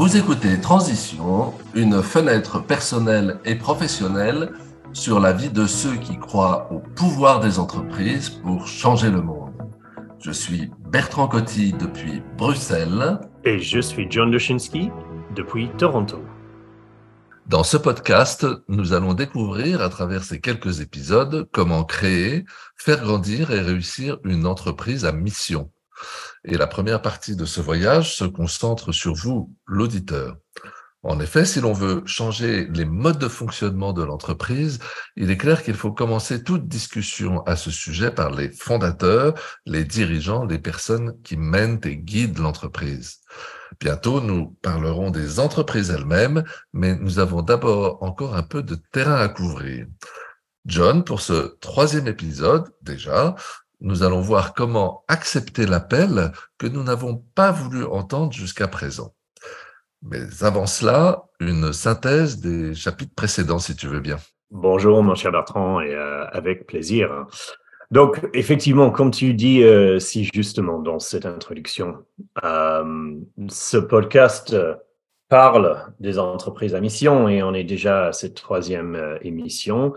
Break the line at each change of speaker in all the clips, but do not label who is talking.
Vous écoutez Transition, une fenêtre personnelle et professionnelle sur la vie de ceux qui croient au pouvoir des entreprises pour changer le monde. Je suis Bertrand Coty depuis Bruxelles.
Et je suis John Lushinsky depuis Toronto.
Dans ce podcast, nous allons découvrir à travers ces quelques épisodes comment créer, faire grandir et réussir une entreprise à mission. Et la première partie de ce voyage se concentre sur vous, l'auditeur. En effet, si l'on veut changer les modes de fonctionnement de l'entreprise, il est clair qu'il faut commencer toute discussion à ce sujet par les fondateurs, les dirigeants, les personnes qui mènent et guident l'entreprise. Bientôt, nous parlerons des entreprises elles-mêmes, mais nous avons d'abord encore un peu de terrain à couvrir. John, pour ce troisième épisode, déjà, nous allons voir comment accepter l'appel que nous n'avons pas voulu entendre jusqu'à présent. Mais avant cela, une synthèse des chapitres précédents, si tu veux bien.
Bonjour, mon cher Bertrand, et euh, avec plaisir. Donc, effectivement, comme tu dis euh, si justement dans cette introduction, euh, ce podcast parle des entreprises à mission et on est déjà à cette troisième émission.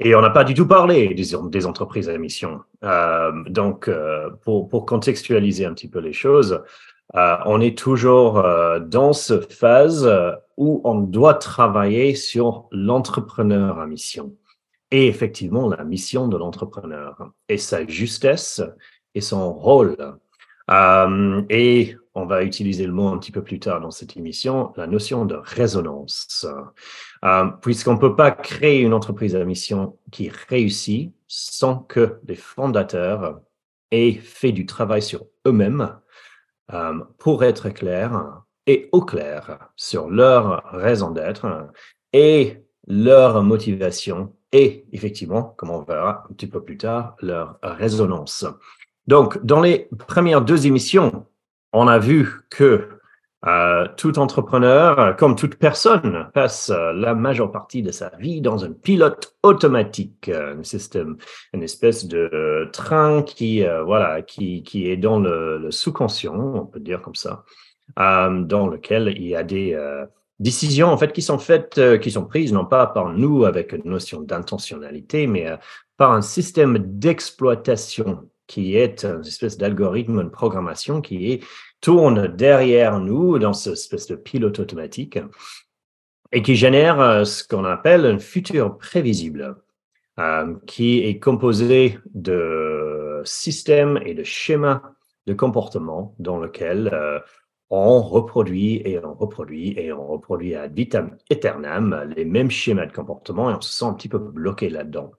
Et on n'a pas du tout parlé des, entreprises à mission. donc, pour, pour, contextualiser un petit peu les choses, euh, on est toujours euh, dans cette phase où on doit travailler sur l'entrepreneur à mission. Et effectivement, la mission de l'entrepreneur et sa justesse et son rôle. Euh, on va utiliser le mot un petit peu plus tard dans cette émission, la notion de résonance. Puisqu'on ne peut pas créer une entreprise à mission qui réussit sans que les fondateurs aient fait du travail sur eux-mêmes euh, pour être clair et au clair sur leur raison d'être et leur motivation et effectivement, comme on verra un petit peu plus tard, leur résonance. Donc, dans les premières deux émissions, on a vu que euh, tout entrepreneur, comme toute personne, passe euh, la majeure partie de sa vie dans un pilote automatique, euh, un système, une espèce de train qui, voilà, qui, qui est dans le, sous-conscient, on peut dire comme ça, dans lequel il y a des décisions en fait qui sont faites, qui sont prises non pas par nous avec une notion d'intentionnalité, mais par un système d'exploitation qui est une espèce d'algorithme, une programmation qui tourne derrière nous dans ce espèce de pilote automatique et qui génère euh, ce qu'on appelle un futur prévisible, euh, qui est composé de systèmes et de schémas de comportement dans lequel euh, on reproduit et on reproduit et on reproduit à vitam aeternam les mêmes schémas de comportement et on se sent un petit peu bloqué là-dedans.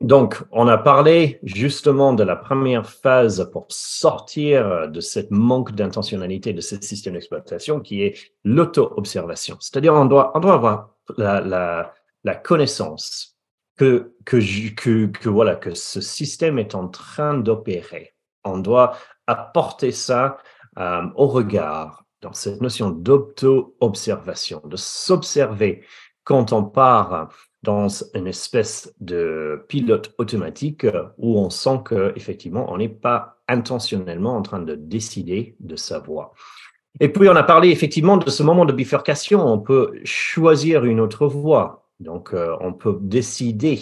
Donc, on a parlé justement de la première phase pour sortir de cette manque d'intentionnalité de ce système d'exploitation qui est l'auto-observation. C'est-à-dire, on doit, on doit avoir la, la, connaissance que, que, que, que, voilà, que ce système est en train d'opérer. On doit apporter ça euh, au regard dans cette notion d'auto-observation, de s'observer quand on part dans une espèce de pilote automatique où on sent que effectivement on n'est pas intentionnellement en train de décider de sa voie. Et puis on a parlé effectivement de ce moment de bifurcation. On peut choisir une autre voie. Donc euh, on peut décider,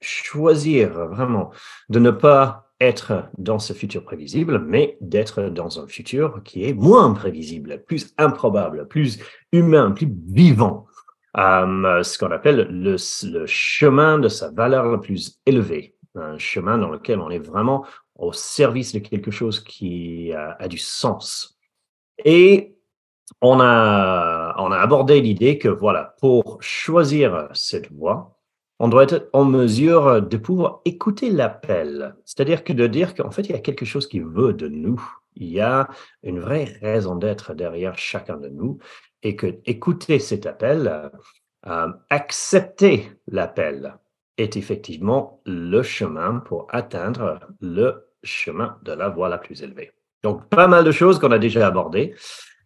choisir vraiment de ne pas être dans ce futur prévisible, mais d'être dans un futur qui est moins prévisible, plus improbable, plus humain, plus vivant. Euh, ce qu'on appelle le, chemin de sa valeur la plus élevée, un chemin dans lequel on est vraiment au service de quelque chose qui a, du sens. Et on a, on a abordé l'idée que voilà, pour choisir cette voie, on doit être en mesure de pouvoir écouter l'appel. C'est-à-dire que de dire qu'en fait, il y a quelque chose qui veut de nous. Il y a une vraie raison d'être derrière chacun de nous et que écouter cet appel, euh, accepter l'appel est effectivement le chemin pour atteindre le chemin de la voie la plus élevée. Donc, pas mal de choses qu'on a déjà abordées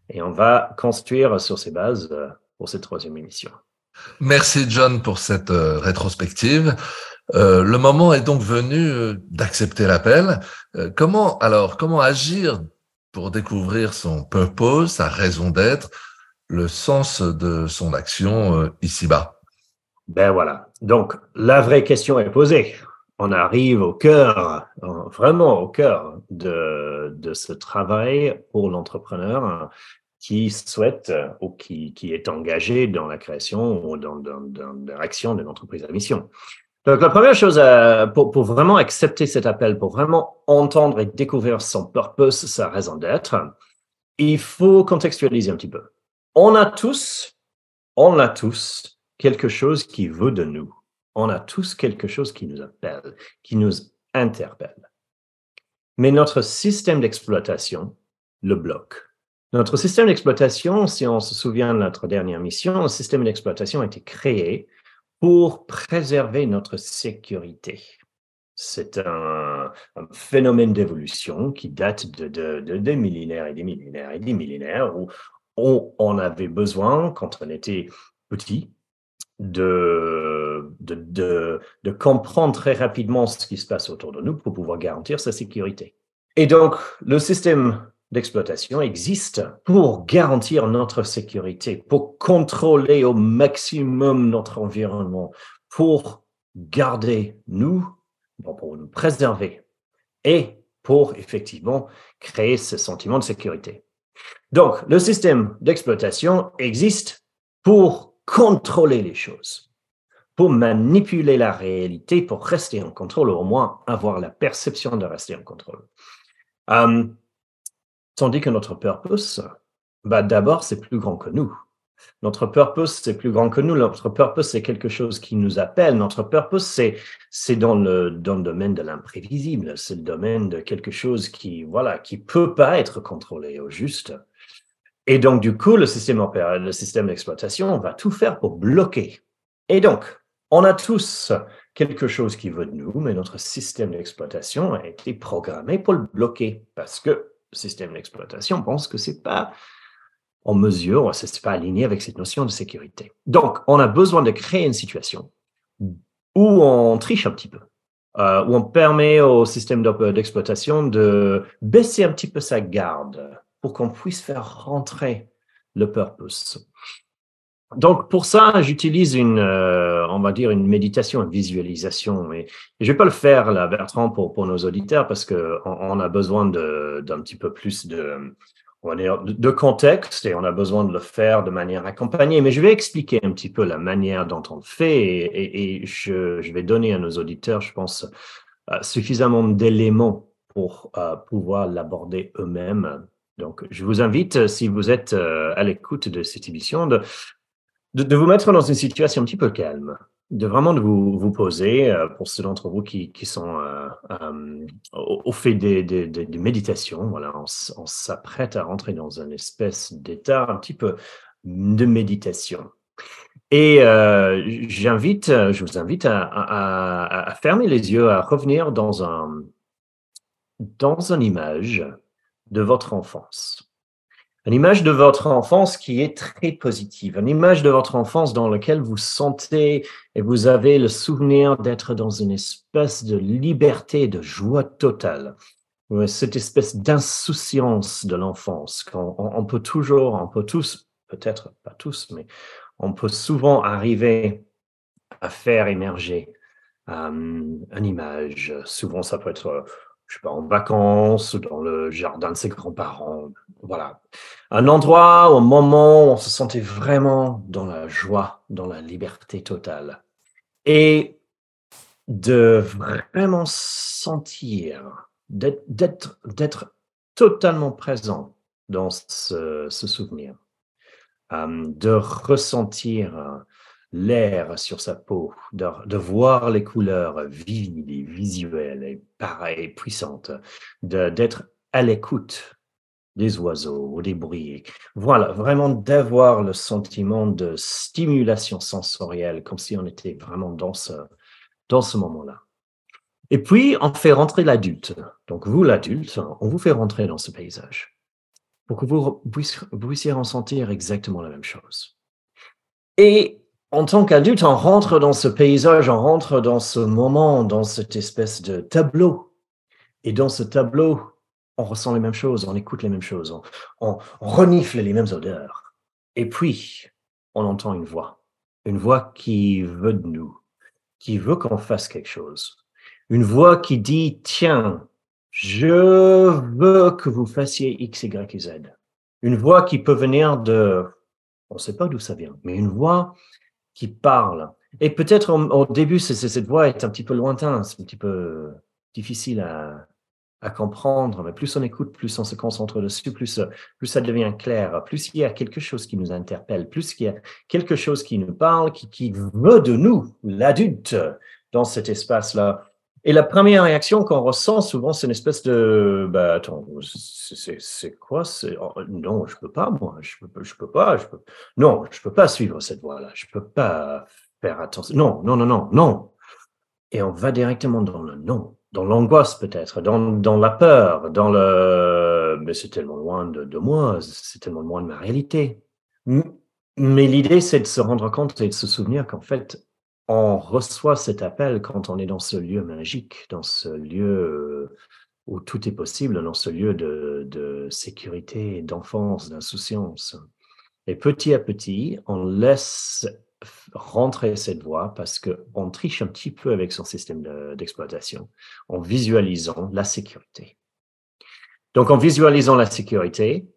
et on va construire sur ces bases euh, pour cette troisième émission.
Merci John pour cette euh, rétrospective. le moment est donc venu d'accepter l'appel. comment alors comment agir pour découvrir son purpose, sa raison d'être, le sens de son action euh, ici-bas.
Ben voilà. Donc, la vraie question est posée. On arrive au cœur, vraiment au cœur de, de ce travail pour l'entrepreneur qui souhaite ou qui, qui, est engagé dans la création ou dans, dans, dans l'action d'une entreprise à mission. Donc, la première chose, pour, pour, vraiment accepter cet appel, pour vraiment entendre et découvrir son purpose, sa raison d'être, il faut contextualiser un petit peu. On a tous, on a tous quelque chose qui veut de nous. On a tous quelque chose qui nous appelle, qui nous interpelle. Mais notre système d'exploitation le bloque. Notre système d'exploitation, si on se souvient de notre dernière mission, le système d'exploitation a été créé pour préserver notre sécurité. C'est un, phénomène d'évolution qui date de, des millénaires et des millénaires et des millénaires où on, avait besoin, quand on était petit, de, comprendre très rapidement ce qui se passe autour de nous pour pouvoir garantir sa sécurité. Et donc, le système d'exploitation existe pour garantir notre sécurité, pour contrôler au maximum notre environnement, pour garder nous, pour nous préserver et pour effectivement créer ce sentiment de sécurité. Donc, le système d'exploitation existe pour contrôler les choses, pour manipuler la réalité, pour rester en contrôle, ou au moins avoir la perception de rester en contrôle. Euh, tandis que notre purpose, bah d'abord, c'est plus grand que nous. Notre purpose, c'est plus grand que nous. Notre purpose, c'est quelque chose qui nous appelle. Notre purpose, c'est, c'est dans le, dans le domaine de l'imprévisible. C'est le domaine de quelque chose qui, voilà, qui peut pas être contrôlé au juste. Et donc, du coup, le système le système d'exploitation va tout faire pour bloquer. Et donc, on a tous quelque chose qui veut de nous, mais notre système d'exploitation a été programmé pour le bloquer parce que le système d'exploitation pense que c'est pas en mesure, ce n'est pas aligné avec cette notion de sécurité. Donc, on a besoin de créer une situation où on triche un petit peu, euh, où on permet au système d'exploitation de baisser un petit peu sa garde pour qu'on puisse faire rentrer le purpose. Donc pour ça, j'utilise une, euh, on va dire une méditation, une visualisation. Et, je vais pas le faire là, Bertrand, pour, pour nos auditeurs parce que on, a besoin d'un petit peu plus de, on va dire, de contexte et on a besoin de le faire de manière accompagnée. Mais je vais expliquer un petit peu la manière dont on le fait et, je, vais donner à nos auditeurs, je pense, euh, suffisamment d'éléments pour euh, pouvoir l'aborder eux-mêmes donc, je vous invite, si vous êtes euh, à l'écoute de cette émission, de, de, vous mettre dans une situation un petit peu calme, de vraiment de vous, vous poser, euh, pour ceux d'entre vous qui, qui sont au, fait des, des, des, méditations, voilà, on, s'apprête à rentrer dans une espèce d'état un petit peu de méditation. Et j'invite, je vous invite à, à, à, fermer les yeux, à revenir dans un, dans une image de votre enfance. Une image de votre enfance qui est très positive, une image de votre enfance dans laquelle vous sentez et vous avez le souvenir d'être dans une espèce de liberté, de joie totale, cette espèce d'insouciance de l'enfance qu'on on peut toujours, on peut tous, peut-être pas tous, mais on peut souvent arriver à faire émerger euh, une image. Souvent, ça peut être je sais pas, en vacances, dans le jardin de ses grands-parents. Voilà. Un endroit, un moment où on se sentait vraiment dans la joie, dans la liberté totale. Et de vraiment sentir, d'être, d'être totalement présent dans ce, souvenir, euh, de ressentir l'air sur sa peau, de, voir les couleurs vivides et visuelles et pareilles, puissantes, d'être à l'écoute des oiseaux ou des bruits. Voilà, vraiment d'avoir le sentiment de stimulation sensorielle, comme si on était vraiment dans ce, dans ce moment-là. Et puis, on fait rentrer l'adulte. Donc, vous, l'adulte, on vous fait rentrer dans ce paysage pour que vous puissiez ressentir exactement la même chose. Et en tant qu'adulte, on rentre dans ce paysage, on rentre dans ce moment, dans cette espèce de tableau. Et dans ce tableau, on ressent les mêmes choses, on écoute les mêmes choses, on, renifle les mêmes odeurs. Et puis, on entend une voix, une voix qui veut de nous, qui veut qu'on fasse quelque chose, une voix qui dit, tiens, je veux que vous fassiez X, Y et Z. Une voix qui peut venir de, on ne sait pas d'où ça vient, mais une voix qui parle. Et peut-être au, début, cette voix est un petit peu lointaine, c'est un petit peu difficile à, à comprendre, mais plus on écoute, plus on se concentre dessus, plus, plus ça devient clair, plus il y a quelque chose qui nous interpelle, plus il y a quelque chose qui nous parle, qui, qui veut de nous, l'adulte, dans cet espace-là. Et la première réaction qu'on ressent souvent, c'est une espèce de bah, attends, c'est quoi? Oh, Non, je peux pas, moi, je peux, je peux pas, je peux, non, je peux pas suivre cette voie-là, je peux pas faire attention. Non, non, non, non, non. Et on va directement dans le non, dans l'angoisse peut-être, dans, dans, la peur, dans le mais c'est tellement loin de, de moi, c'est tellement loin de ma réalité. Mais l'idée, c'est de se rendre compte et de se souvenir qu'en fait, on reçoit cet appel quand on est dans ce lieu magique, dans ce lieu euh, où tout est possible, dans ce lieu de, sécurité, d'enfance, d'insouciance. Et petit à petit, on laisse rentrer cette voix parce qu'on triche un petit peu avec son système d'exploitation en visualisant la sécurité. Donc, en visualisant la sécurité,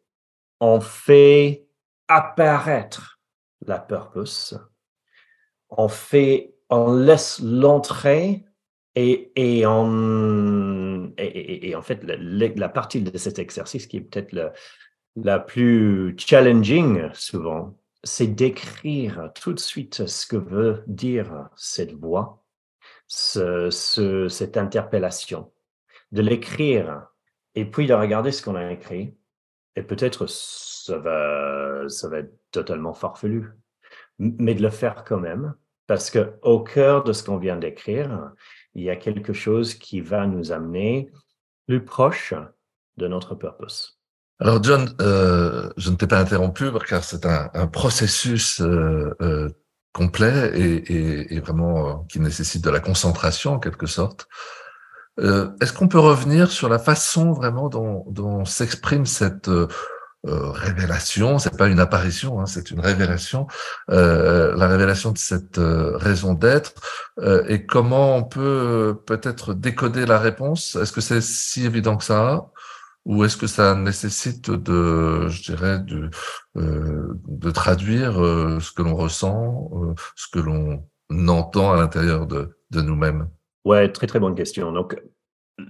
on fait apparaître la purpose on fait, on laisse l'entrée et, et, et, en fait, la, partie de cet exercice qui est peut-être la, la plus challenging souvent, c'est d'écrire tout de suite ce que veut dire cette voix, ce, cette interpellation, de l'écrire et puis de regarder ce qu'on a écrit. Et peut-être ça va, ça va être totalement farfelu mais de le faire quand même, parce que au cœur de ce qu'on vient d'écrire, il y a quelque chose qui va nous amener plus proche de notre purpose.
Alors John, euh, je ne t'ai pas interrompu car c'est un, processus euh, euh, complet et, vraiment qui nécessite de la concentration en quelque sorte. Est-ce qu'on peut revenir sur la façon vraiment dont s'exprime cette euh, révélation, c'est pas une apparition, hein, c'est une révélation, euh, la révélation de cette euh, raison d'être, euh, et comment on peut peut-être décoder la réponse? Est-ce que c'est si évident que ça, ou est-ce que ça nécessite de, je dirais, de, de traduire ce que l'on ressent, ce que l'on entend à l'intérieur de, de nous-mêmes?
Ouais, très très bonne question. Donc,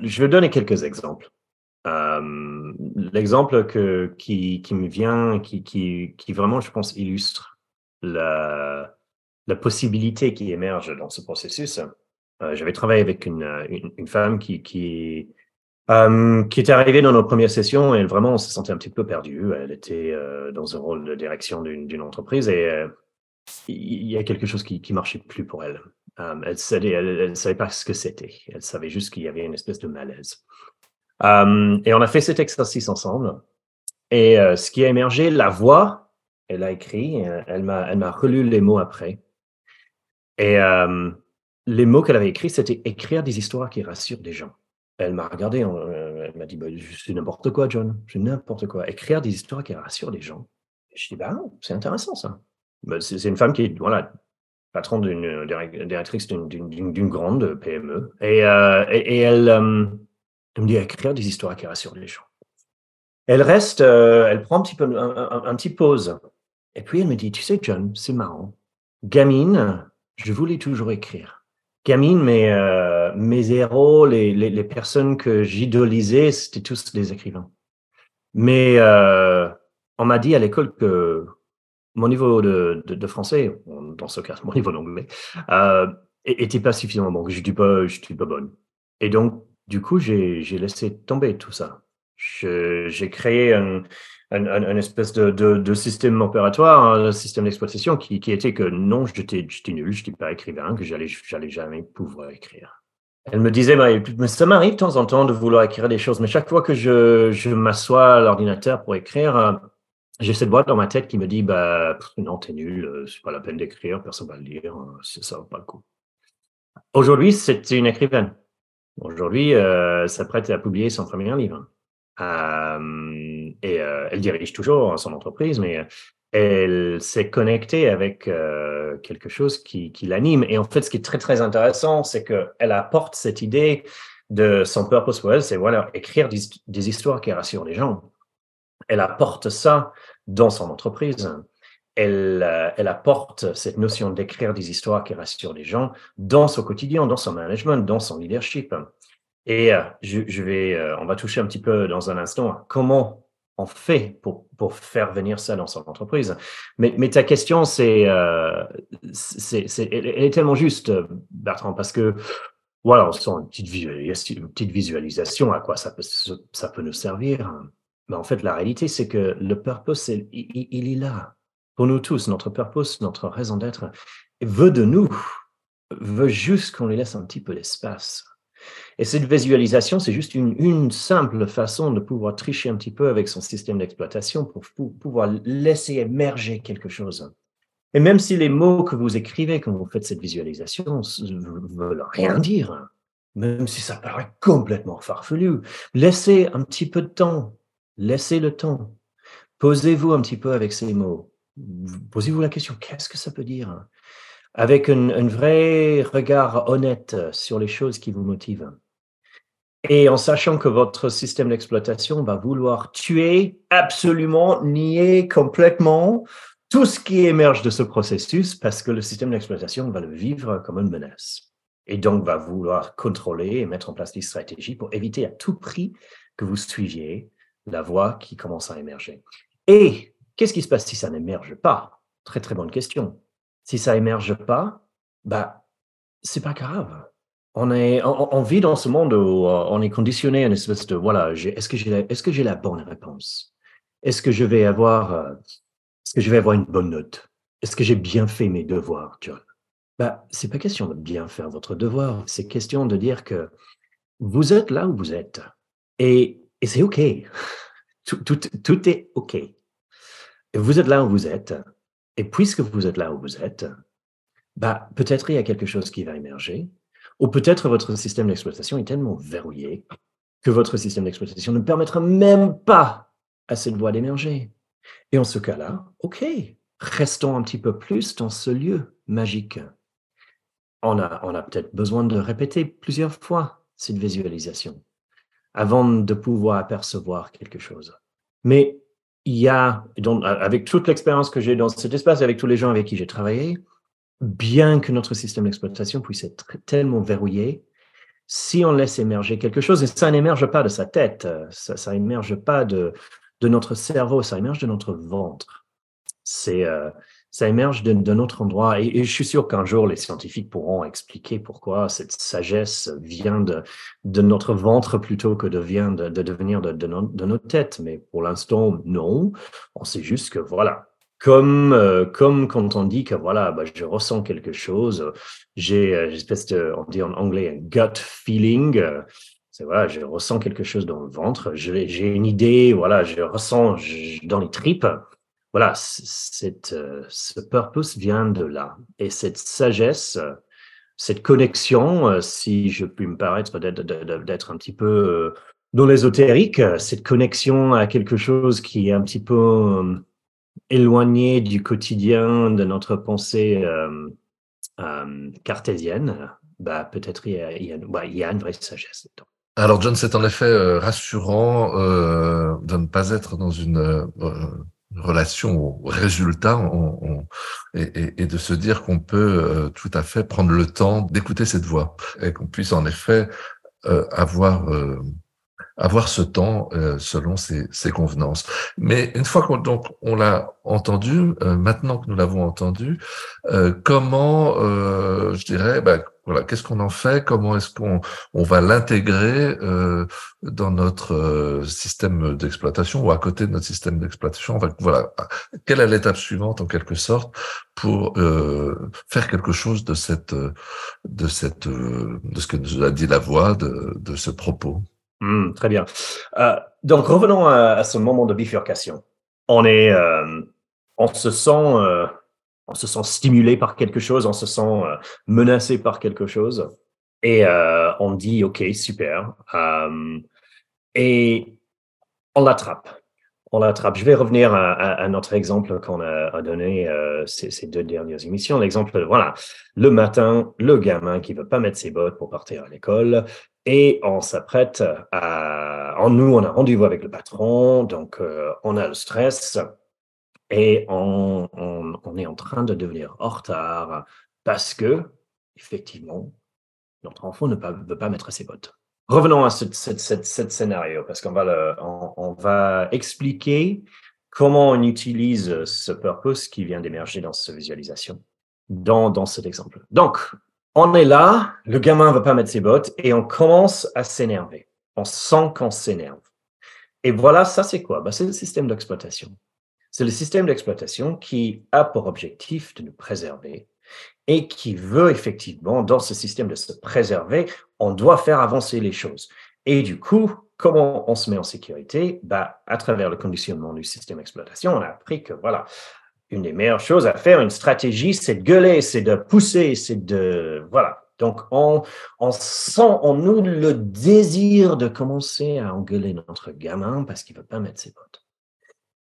je vais donner quelques exemples. L'exemple que, qui, me vient, qui, vraiment, je pense, illustre la, possibilité qui émerge dans ce processus. Euh, J'avais travaillé avec une, femme euh, qui était arrivée dans nos premières sessions et elle, vraiment, se sentait un petit peu perdu. Elle était euh, dans un rôle de direction d'une entreprise et euh, il y a quelque chose qui ne marchait plus pour elle. Euh, elle ne savait, elle, elle savait pas ce que c'était. Elle savait juste qu'il y avait une espèce de malaise. Euh, et on a fait cet exercice ensemble. Et euh, ce qui a émergé, la voix, elle a écrit, euh, elle m'a, elle m'a relu les mots après. Et les mots qu'elle avait écrits, c'était écrire des histoires qui rassurent des gens. Elle m'a regardé, elle m'a dit, bah, c'est n'importe quoi, John, c'est n'importe quoi. Écrire des histoires qui rassurent des gens. Et je dis, bah, c'est intéressant ça. Bah, c'est, une femme qui est, voilà, patron d'une directrice d'une, grande PME. Et, et elle, elle me dit écrire des histoires qui rassurent les gens. Elle reste, euh, elle prend un petit, peu, un, petit pause. Et puis elle me dit, tu sais, John, c'est marrant. Gamine, je voulais toujours écrire. Gamine, mes, euh, mes héros, les, les, personnes que j'idolisais, c'était tous des écrivains. Mais euh, on m'a dit à l'école que mon niveau de, de, français, dans ce cas, mon niveau d'anglais, euh, était pas suffisamment bon, que je ne suis pas bonne. Et donc, du coup, j'ai laissé tomber tout ça. J'ai créé un, un, espèce de, de, système opératoire, un système d'exploitation qui, qui, était que non, j'étais nul, je n'étais pas écrivain, que j'allais jamais pouvoir écrire. Elle me disait, mais ça m'arrive de temps en temps de vouloir écrire des choses, mais chaque fois que je, je m'assois à l'ordinateur pour écrire, euh, j'ai cette boîte dans ma tête qui me dit, bah, non, t'es nul, euh, c'est pas la peine d'écrire, personne va le lire, euh, ça va pas le coup. Aujourd'hui, c'est une écrivaine. Aujourd'hui, euh, s'apprête à publier son premier livre. et elle dirige toujours son entreprise, mais elle s'est connectée avec quelque chose qui, qui l'anime. Et en fait, ce qui est très, très intéressant, c'est qu'elle apporte cette idée de son purpose pour elle, c'est voilà, écrire des, histoires qui rassurent les gens. Elle apporte ça dans son entreprise. Elle, euh, elle apporte cette notion d'écrire des histoires qui rassurent les gens dans son quotidien, dans son management, dans son leadership. Et euh, je, vais, euh, on va toucher un petit peu dans un instant à comment on fait pour, faire venir ça dans son entreprise. Mais, ta question, c'est, c'est, elle est tellement juste, Bertrand, parce que voilà, on sent une petite, visualisation, à quoi ça peut, nous servir. Mais en fait, la réalité, c'est que le purpose, il, est là. Pour nous tous, notre purpose, notre raison d'être, veut de nous, veut juste qu'on lui laisse un petit peu d'espace. Et cette visualisation, c'est juste une, simple façon de pouvoir tricher un petit peu avec son système d'exploitation pour, pour, pouvoir laisser émerger quelque chose. Et même si les mots que vous écrivez quand vous faites cette visualisation ne veulent rien dire, même si ça paraît complètement farfelu, laissez un petit peu de temps. Laissez le temps. Posez-vous un petit peu avec ces mots. Posez-vous la question, qu'est-ce que ça peut dire? Avec un, vrai regard honnête sur les choses qui vous motivent. Et en sachant que votre système d'exploitation va vouloir tuer, absolument, nier complètement tout ce qui émerge de ce processus parce que le système d'exploitation va le vivre comme une menace et donc va vouloir contrôler et mettre en place des stratégies pour éviter à tout prix que vous suiviez la voie qui commence à émerger. Et qu'est-ce qui se passe si ça n'émerge pas? Très très bonne question. Si ça émerge pas, bah c'est pas grave. On, est, on, vit dans ce monde où euh, on est conditionné à une espèce de voilà, est-ce que j'ai est-ce que j'ai la bonne réponse? Est-ce que je vais avoir euh, est-ce que je vais avoir une bonne note? Est-ce que j'ai bien fait mes devoirs, John bah, C'est pas question de bien faire votre devoir, c'est question de dire que vous êtes là où vous êtes. Et, et c'est OK. Tout, tout, tout, est OK. Vous êtes là où vous êtes. Et puisque vous êtes là où vous êtes, bah, peut-être il y a quelque chose qui va émerger. Ou peut-être votre système d'exploitation est tellement verrouillé que votre système d'exploitation ne permettra même pas à cette voie d'émerger. Et en ce cas-là, OK, restons un petit peu plus dans ce lieu magique. On a, on a peut-être besoin de répéter plusieurs fois cette visualisation avant de pouvoir apercevoir quelque chose. Mais il y a, avec toute l'expérience que j'ai dans cet espace, avec tous les gens avec qui j'ai travaillé, bien que notre système d'exploitation puisse être tellement verrouillé, si on laisse émerger quelque chose, et ça n'émerge pas de sa tête, ça n'émerge pas de, de notre cerveau, ça émerge de notre ventre. C'est, euh, ça émerge d'un autre endroit. Et, je suis sûr qu'un jour, les scientifiques pourront expliquer pourquoi cette sagesse vient de, de notre ventre plutôt que de, vient de, de devenir de, de, notre tête. Mais pour l'instant, non. On sait juste que voilà. Comme, euh, comme quand on dit que voilà, bah, je ressens quelque chose, j'ai, euh, espèce de, on dit en anglais, un gut feeling voilà, je ressens quelque chose dans le ventre, j'ai une idée, voilà, je ressens dans les tripes. Voilà, cette, euh, ce purpose vient de là. Et cette sagesse, cette connexion, euh, si je puis me paraître d'être un petit peu euh, dans l'ésotérique, cette connexion à quelque chose qui est un petit peu éloigné du quotidien de notre pensée cartésienne, bah, peut-être il, il, y a une vraie sagesse.
Alors, John, c'est en effet euh, rassurant euh, de ne pas être dans une euh, relation au résultat et, de se dire qu'on peut tout à fait prendre le temps d'écouter cette voix et qu'on puisse en effet avoir avoir ce temps selon ses, convenances. Mais une fois qu'on donc on l'a entendu, maintenant que nous l'avons entendu, comment, je dirais, bah, voilà, qu'est-ce qu'on en fait? Comment est-ce qu'on on va l'intégrer euh, dans notre euh, système d'exploitation ou à côté de notre système d'exploitation? Voilà, quelle est l'étape suivante en quelque sorte pour euh, faire quelque chose de cette, de cette, de ce que nous a dit la voix de, de ce propos?
Mmh, Très bien. donc revenons à, à, ce moment de bifurcation. On est, on se sent on se sent stimulé par quelque chose, on se sent euh, menacé par quelque chose. Et euh, on dit, OK, super. Euh, et on l'attrape. On l'attrape. Je vais revenir à, notre exemple qu'on a, donné ces, deux dernières émissions. L'exemple, voilà, le matin, le gamin qui veut pas mettre ses bottes pour partir à l'école et on s'apprête à... En nous, on a rendez-vous avec le patron, donc on a le stress et on, est en train de devenir en retard parce que, effectivement, notre enfant ne veut pas mettre ses bottes. Revenons à ce, scénario, parce qu'on va, on, va expliquer comment on utilise ce purpose qui vient d'émerger dans cette visualisation, dans, dans cet exemple. Donc, on est là, le gamin ne veut pas mettre ses bottes, et on commence à s'énerver. On sent qu'on s'énerve. Et voilà, ça c'est quoi? Ben, C'est le système d'exploitation. C'est le système d'exploitation qui a pour objectif de nous préserver et qui veut effectivement, dans ce système de se préserver, on doit faire avancer les choses. Et du coup, comment on se met en sécurité? Bah, À travers le conditionnement du système d'exploitation, on a appris que voilà, une des meilleures choses à faire, une stratégie, c'est de gueuler, c'est de pousser, c'est de... Voilà. Donc, on, on sent en nous le désir de commencer à engueuler notre gamin parce qu'il ne veut pas mettre ses bottes.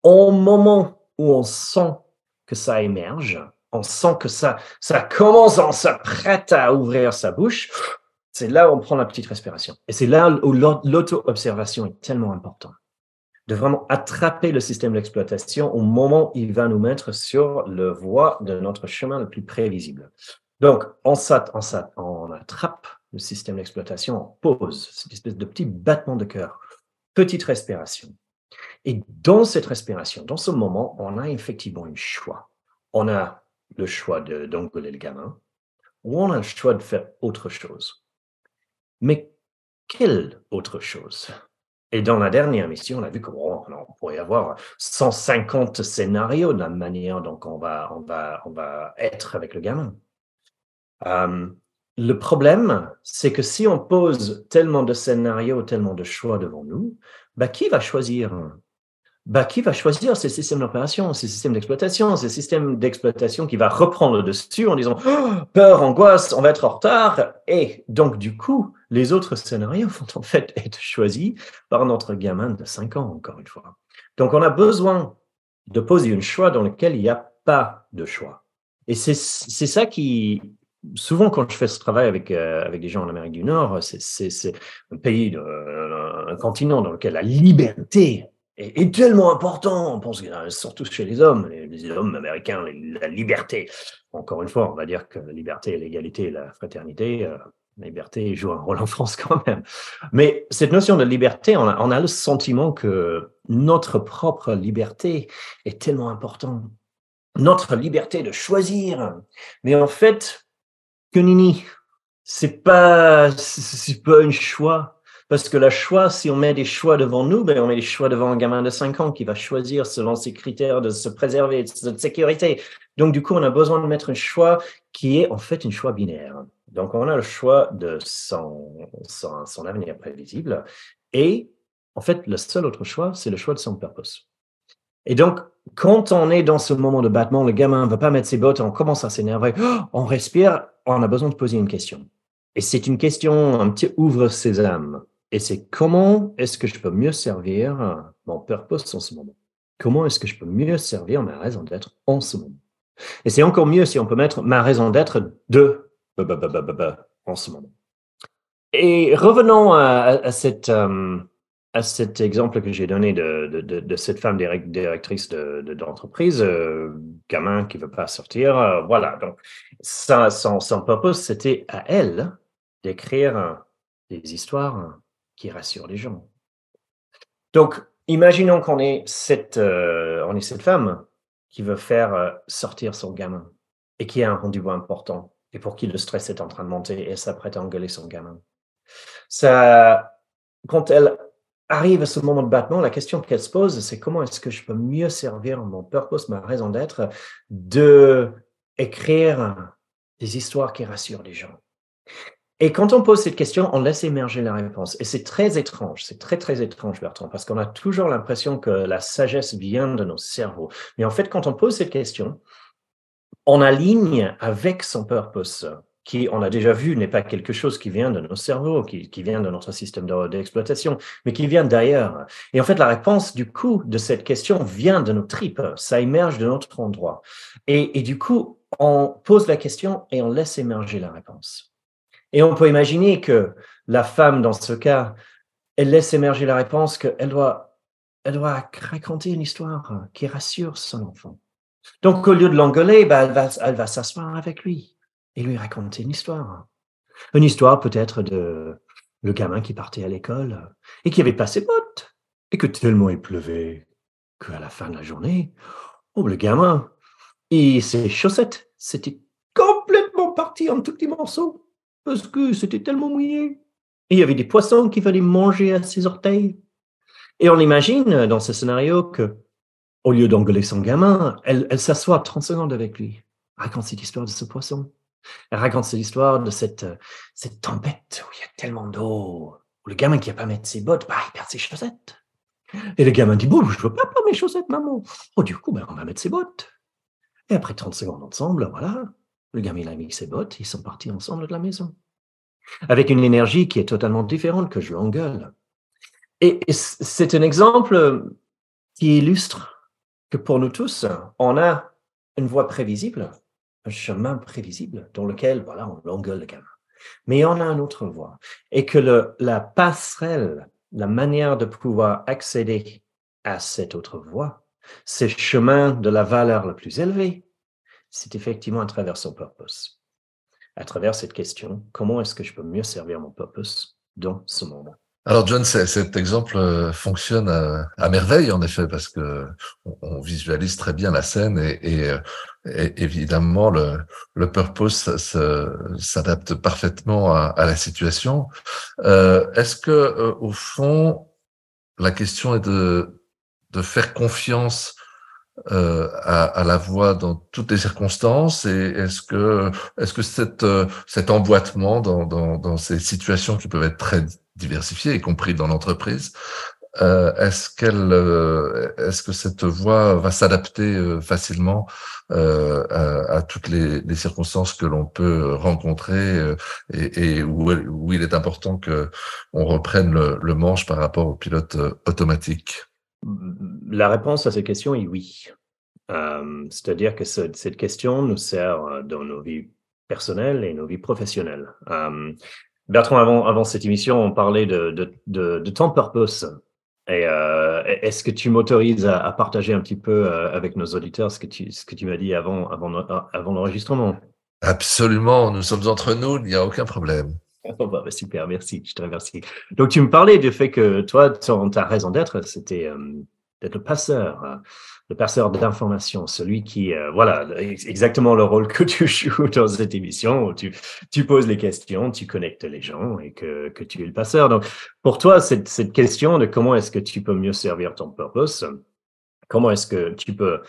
Au moment où on sent que ça émerge, on sent que ça, ça commence, on s'apprête à ouvrir sa bouche, c'est là où on prend la petite respiration. Et c'est là où l'auto-observation est tellement importante. De vraiment attraper le système d'exploitation au moment où il va nous mettre sur le voie de notre chemin le plus prévisible. Donc, on, on, on attrape le système d'exploitation, on pose cette espèce de petit battement de cœur, petite respiration. Et dans cette respiration, dans ce moment, on a effectivement un choix. On a le choix d'engueuler le gamin, ou on a le choix de faire autre chose. Mais quelle autre chose? Et dans la dernière mission, on a vu qu'on pourrait avoir 150 scénarios de la manière dont on va, on va, on va être avec le gamin. Euh, le problème, c'est que si on pose tellement de scénarios, tellement de choix devant nous, bah, qui va choisir? Bah, qui va choisir ces systèmes d'opération, ces systèmes d'exploitation, ces systèmes d'exploitation qui va reprendre dessus en disant oh, peur, angoisse, on va être en retard. Et donc, du coup, les autres scénarios vont en fait être choisis par notre gamin de 5 ans, encore une fois. Donc, on a besoin de poser un choix dans lequel il n'y a pas de choix. Et c'est ça qui, souvent quand je fais ce travail avec, euh, avec des gens en Amérique du Nord, c'est un pays, un continent dans lequel la liberté est, tellement important. On pense surtout chez les hommes, les, hommes américains, la liberté. Encore une fois, on va dire que la liberté, l'égalité la fraternité, euh, la liberté joue un rôle en France quand même. Mais cette notion de liberté, on a, le sentiment que notre propre liberté est tellement importante. Notre liberté de choisir. Mais en fait, que nini, c'est pas, pas un choix parce que le choix, si on met des choix devant nous, ben on met des choix devant un gamin de 5 ans qui va choisir selon ses critères de se préserver, de sécurité. Donc, du coup, on a besoin de mettre un choix qui est en fait un choix binaire. Donc, on a le choix de son, son, avenir prévisible. Et en fait, le seul autre choix, c'est le choix de son purpose. Et donc, quand on est dans ce moment de battement, le gamin ne veut pas mettre ses bottes, on commence à s'énerver, on respire, on a besoin de poser une question. Et c'est une question, un petit ouvre ses âmes. Et c'est comment est-ce que je peux mieux servir mon purpose en ce moment? Comment est-ce que je peux mieux servir ma raison d'être en ce moment? Et c'est encore mieux si on peut mettre ma raison d'être de en ce moment. Et revenons à, cette, euh, à cet exemple que j'ai donné de, de, cette femme directrice d'entreprise, euh, gamin qui ne veut pas sortir. Euh, voilà, donc son, son purpose, c'était à elle d'écrire des histoires qui rassure les gens. Donc, imaginons qu'on est cette, euh, cette femme qui veut faire euh, sortir son gamin et qui a un rendez-vous important et pour qui le stress est en train de monter et elle s'apprête à engueuler son gamin. Ça, quand elle arrive à ce moment de battement, la question qu'elle se pose, c'est comment est-ce que je peux mieux servir mon purpose, ma raison d'être, de écrire des histoires qui rassurent les gens. Et quand on pose cette question, on laisse émerger la réponse. Et c'est très étrange, c'est très très étrange, Bertrand, parce qu'on a toujours l'impression que la sagesse vient de nos cerveaux. Mais en fait, quand on pose cette question, on aligne avec son purpose, qui, on a déjà vu, n'est pas quelque chose qui vient de nos cerveaux, qui, vient de notre système d'exploitation, mais qui vient d'ailleurs. Et en fait, la réponse, du coup, de cette question vient de nos tripes. Ça émerge de notre endroit. Et, et du coup, on pose la question et on laisse émerger la réponse. Et on peut imaginer que la femme, dans ce cas, elle laisse émerger la réponse qu'elle doit, elle doit raconter une histoire qui rassure son enfant. Donc, au lieu de l'engueuler, bah, elle va, elle va s'asseoir avec lui et lui raconter une histoire. Une histoire peut-être de le gamin qui partait à l'école et qui avait pas ses bottes et que tellement il pleuvait qu'à la fin de la journée, oh, le gamin, et ses chaussettes, c'était complètement parti en tout petits morceaux parce que c'était tellement mouillé. Il y avait des poissons qui fallait manger à ses orteils. Et on imagine dans ce scénario que, au lieu d'engueuler son gamin, elle, s'assoit 30 secondes avec lui, raconte cette histoire de ce poisson. Elle raconte l'histoire de cette, cette tempête où il y a tellement d'eau, le gamin qui n'a pas mettre ses bottes, bah, il perd ses chaussettes. Et le gamin dit, bon, je veux pas perdre mes chaussettes, maman. Oh, du coup, ben, on va mettre ses bottes. Et après 30 secondes ensemble, voilà, le gamin a mis ses bottes, ils sont partis ensemble de la maison. Avec une énergie qui est totalement différente que je l'engueule. Et c'est un exemple qui illustre que pour nous tous, on a une voie prévisible un chemin prévisible dans lequel, voilà, on l'engueule le gamin. Mais on a une autre voie. Et que la passerelle, la manière de pouvoir accéder à cette autre voie, ce chemin de la valeur la plus élevée, c'est effectivement à travers son purpose. À travers cette question, comment est-ce que je peux mieux servir mon purpose dans ce monde?
Alors John, cet exemple euh, fonctionne à, merveille en effet parce que on, visualise très bien la scène et, euh, évidemment le, purpose s'adapte parfaitement à, la situation. Euh, est-ce que au fond la question est de faire confiance à, la voix dans toutes les circonstances et est-ce que est-ce que cette, cet emboîtement dans, dans, dans ces situations qui peuvent être très diversifiée, y compris dans l'entreprise. Euh, est-ce qu'elle, euh, est-ce que cette voie va s'adapter euh, facilement euh, à, à, toutes les, les, circonstances que l'on peut rencontrer et, et où, où, il est important que on reprenne le, le manche par rapport au pilote automatique?
La réponse à cette question est oui. C'est-à-dire que ce, cette question nous sert dans nos vies personnelles et nos vies professionnelles. Bertrand, avant, cette émission, on parlait de, de, de, purpose. Euh, est-ce que tu m'autorises à, à, partager un petit peu euh, avec nos auditeurs ce que tu, m'as dit avant l'enregistrement?
Absolument, nous sommes entre nous, il n'y a aucun problème.
Oh, bah, bah, super, merci, je te remercie. Donc tu me parlais du fait que toi, ta raison d'être, c'était euh, d'être le passeur. Hein le passeur d'information, celui qui, euh, voilà, exactement le rôle que tu joues dans cette émission, où tu, tu poses les questions, tu connectes les gens et que, que tu es le passeur. Donc, pour toi, cette, cette question de comment est-ce que tu peux mieux servir ton purpose, comment est-ce que tu peux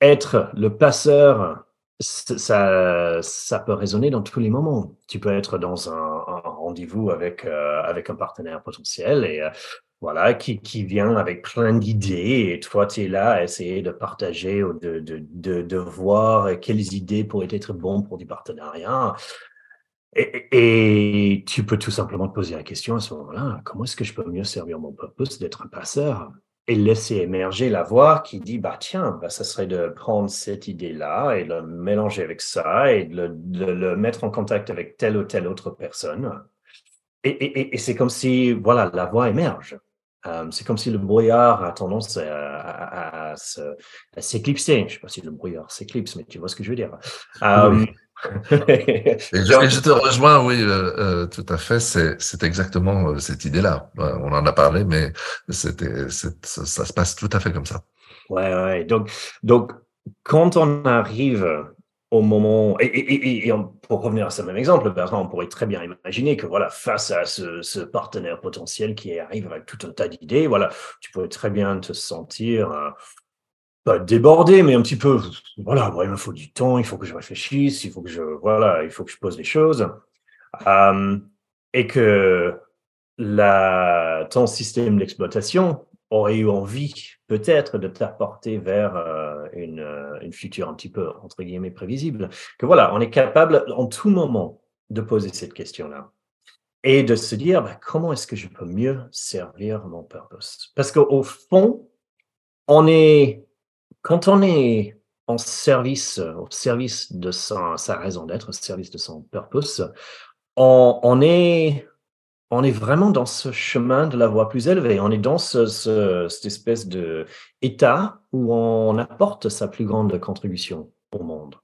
être le passeur, ça, ça peut résonner dans tous les moments. Tu peux être dans un rendez-vous avec, euh, avec un partenaire potentiel et euh, voilà, qui, qui vient avec plein d'idées et toi, tu es là à essayer de partager ou de, de, de, voir quelles idées pourraient être bonnes pour du partenariat. Et, tu peux tout simplement te poser la question à ce moment-là, comment est-ce que je peux mieux servir mon purpose d'être un passeur et laisser émerger la voix qui dit, bah tiens, bah, ça serait de prendre cette idée-là et de le mélanger avec ça et de le mettre en contact avec telle ou telle autre personne. Et, et, et c'est comme si, voilà, la voix émerge. Euh, c'est comme si le brouillard a tendance à, s'éclipser. Je ne sais pas si le brouillard s'éclipse, mais tu vois ce que je veux dire.
Euh, et, je, te rejoins, oui, euh, tout à fait. C'est exactement cette idée-là. On en a parlé, mais c'était, ça, ça se passe tout à fait comme ça.
Ouais, ouais. Donc, donc, quand on arrive au moment, et, pour revenir à ce même exemple, on pourrait très bien imaginer que voilà, face à ce, partenaire potentiel qui arrive avec tout un tas d'idées, voilà, tu pourrais très bien te sentir euh, pas débordé, mais un petit peu, voilà, il me faut du temps, il faut que je réfléchisse, il faut que je, voilà, il faut que je pose des choses, euh, et que la, ton système d'exploitation aurait eu envie peut-être de t'apporter vers euh, une, euh, une, future un petit peu, entre guillemets, prévisible. Que voilà, on est capable en tout moment de poser cette question-là et de se dire bah, comment est-ce que je peux mieux servir mon purpose? Parce qu'au fond, on est, quand on est en service, au service de sa, raison d'être, au service de son purpose, on, est, on est vraiment dans ce chemin de la voie plus élevée. On est dans ce, cette espèce de état où on apporte sa plus grande contribution au monde,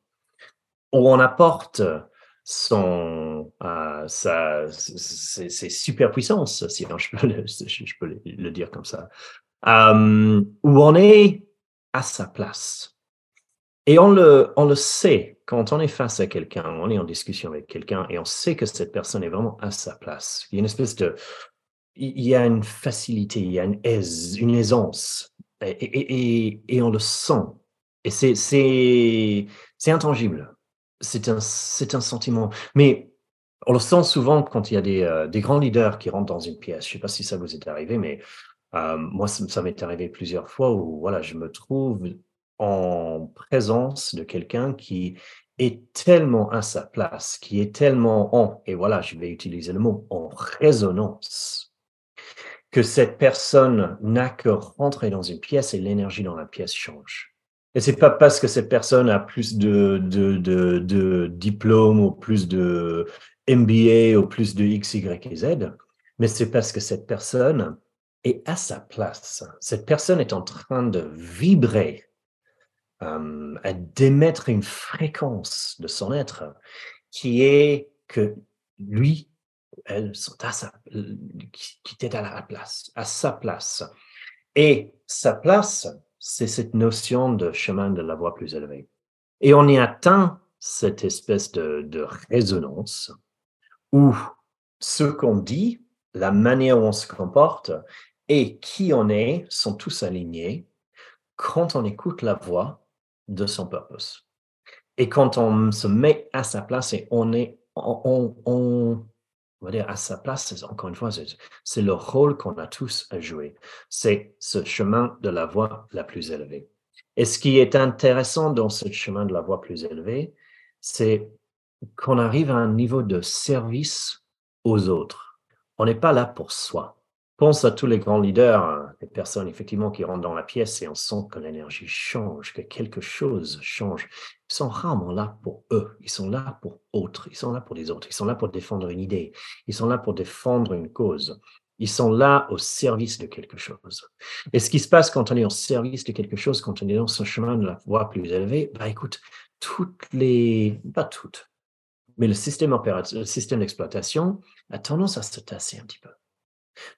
où on apporte son, euh, sa, ses, superpuissances, si je peux le, dire comme ça, euh, où on est à sa place. Et on le, on le sait quand on est face à quelqu'un, on est en discussion avec quelqu'un et on sait que cette personne est vraiment à sa place. Il y a une espèce de, il y a une facilité, il y a une aise, une aisance, et, on le sent. Et c'est, c'est, c'est intangible. C'est un, c'est un sentiment. Mais on le sent souvent quand il y a des, euh, des grands leaders qui rentrent dans une pièce. Je ne sais pas si ça vous est arrivé, mais euh, moi, ça, m'est arrivé plusieurs fois où voilà, je me trouve en présence de quelqu'un qui est tellement à sa place, qui est tellement en, et voilà, je vais utiliser le mot, en résonance, que cette personne n'a que rentrer dans une pièce et l'énergie dans la pièce change. Et c'est pas parce que cette personne a plus de, de, de, de diplômes ou plus de MBA ou plus de X, Y et Z, mais c'est parce que cette personne est à sa place. Cette personne est en train de vibrer, euh, d'émettre une fréquence de son être qui est que lui, elle sont à sa, qui est à la place, à sa place. Et sa place, c'est cette notion de chemin de la voie plus élevée. Et on y atteint cette espèce de, de résonance où ce qu'on dit, la manière où on se comporte et qui on est sont tous alignés quand on écoute la voix de son purpose. Et quand on se met à sa place et on est, on, on, va dire à sa place, encore une fois, c'est le rôle qu'on a tous à jouer. C'est ce chemin de la voie la plus élevée. Et ce qui est intéressant dans ce chemin de la voie plus élevée, c'est qu'on arrive à un niveau de service aux autres. On n'est pas là pour soi pense à tous les grands leaders, hein, les personnes effectivement qui rentrent dans la pièce et on sent que l'énergie change, que quelque chose change. Ils sont rarement là pour eux, ils sont là pour autres, ils sont là pour les autres, ils sont là pour défendre une idée, ils sont là pour défendre une cause. Ils sont là au service de quelque chose. Et ce qui se passe quand on est au service de quelque chose, quand on est dans ce chemin de la voie plus élevée, bah écoute, toutes les, pas toutes, mais le système opératif, le système d'exploitation a tendance à se tasser un petit peu.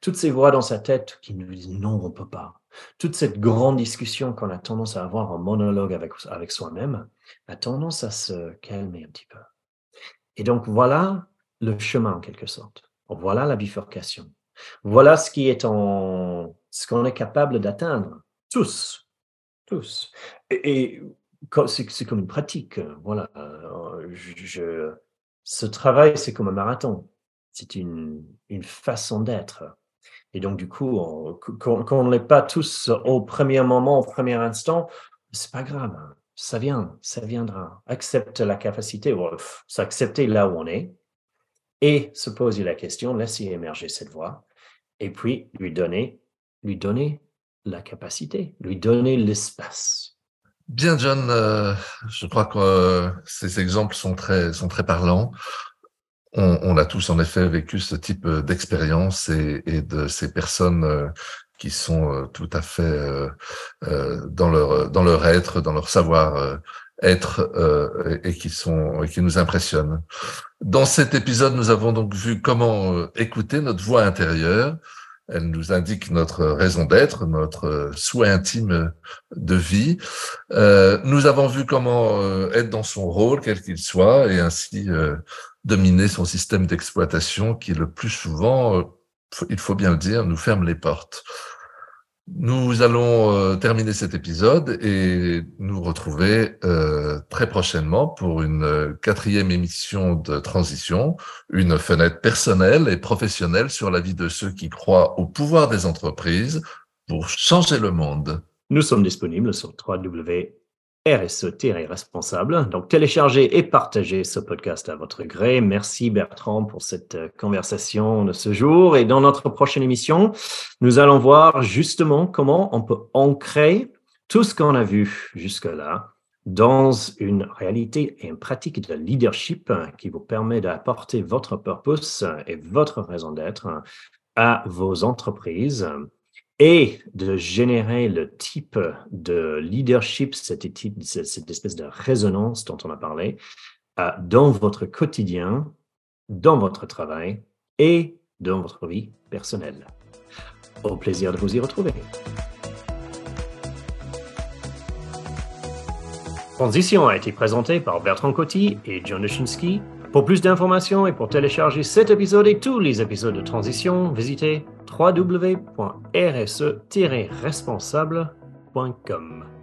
Toutes ces voix dans sa tête qui nous disent non, on ne peut pas. Toute cette grande discussion qu'on a tendance à avoir en monologue avec, avec soi-même a tendance à se calmer un petit peu. Et donc voilà le chemin en quelque sorte. Voilà la bifurcation. Voilà ce qui est en ce qu'on est capable d'atteindre tous, tous. Et, c'est comme une pratique. Voilà. Je, ce travail, c'est comme un marathon c'est une, façon d'être. Et donc, du coup, qu'on ne l'est pas tous au premier moment, au premier instant, c'est pas grave. Hein. Ça vient, ça viendra. Accepte la capacité, s'accepter là où on est et se poser la question, laisser émerger cette voix et puis lui donner, lui donner la capacité, lui donner l'espace.
Bien, John, euh, je crois que euh, ces exemples sont très, sont très parlants on, a tous en effet vécu ce type euh, d'expérience et, de ces personnes euh, qui sont euh, tout à fait dans leur dans leur être, dans leur savoir être et qui sont et qui nous impressionnent. Dans cet épisode, nous avons donc vu comment écouter notre voix intérieure. Elle nous indique notre raison d'être, notre souhait intime de vie. nous avons vu comment être dans son rôle, quel qu'il soit, et ainsi dominer son système d'exploitation qui le plus souvent, euh, il faut bien le dire, nous ferme les portes. Nous allons euh, terminer cet épisode et nous retrouver euh, très prochainement pour une quatrième émission de transition, une fenêtre personnelle et professionnelle sur la vie de ceux qui croient au pouvoir des entreprises pour changer le monde.
Nous sommes disponibles sur www RSE-responsable. Donc, téléchargez et partagez ce podcast à votre gré. Merci Bertrand pour cette euh, conversation de ce jour. Et dans notre prochaine émission, nous allons voir justement comment on peut ancrer tout ce qu'on a vu jusque-là dans une réalité et une pratique de leadership qui vous permet d'apporter votre purpose et votre raison d'être à vos entreprises et de générer le type de leadership, cette, espèce de résonance dont on a parlé, euh, dans votre quotidien, dans votre travail et dans votre vie personnelle. Au plaisir de vous y retrouver. Transition a été présenté par Bertrand Coty et John Dushinsky. Pour plus d'informations et pour télécharger cet épisode et tous les épisodes de Transition, visitez www.rse-responsable.com.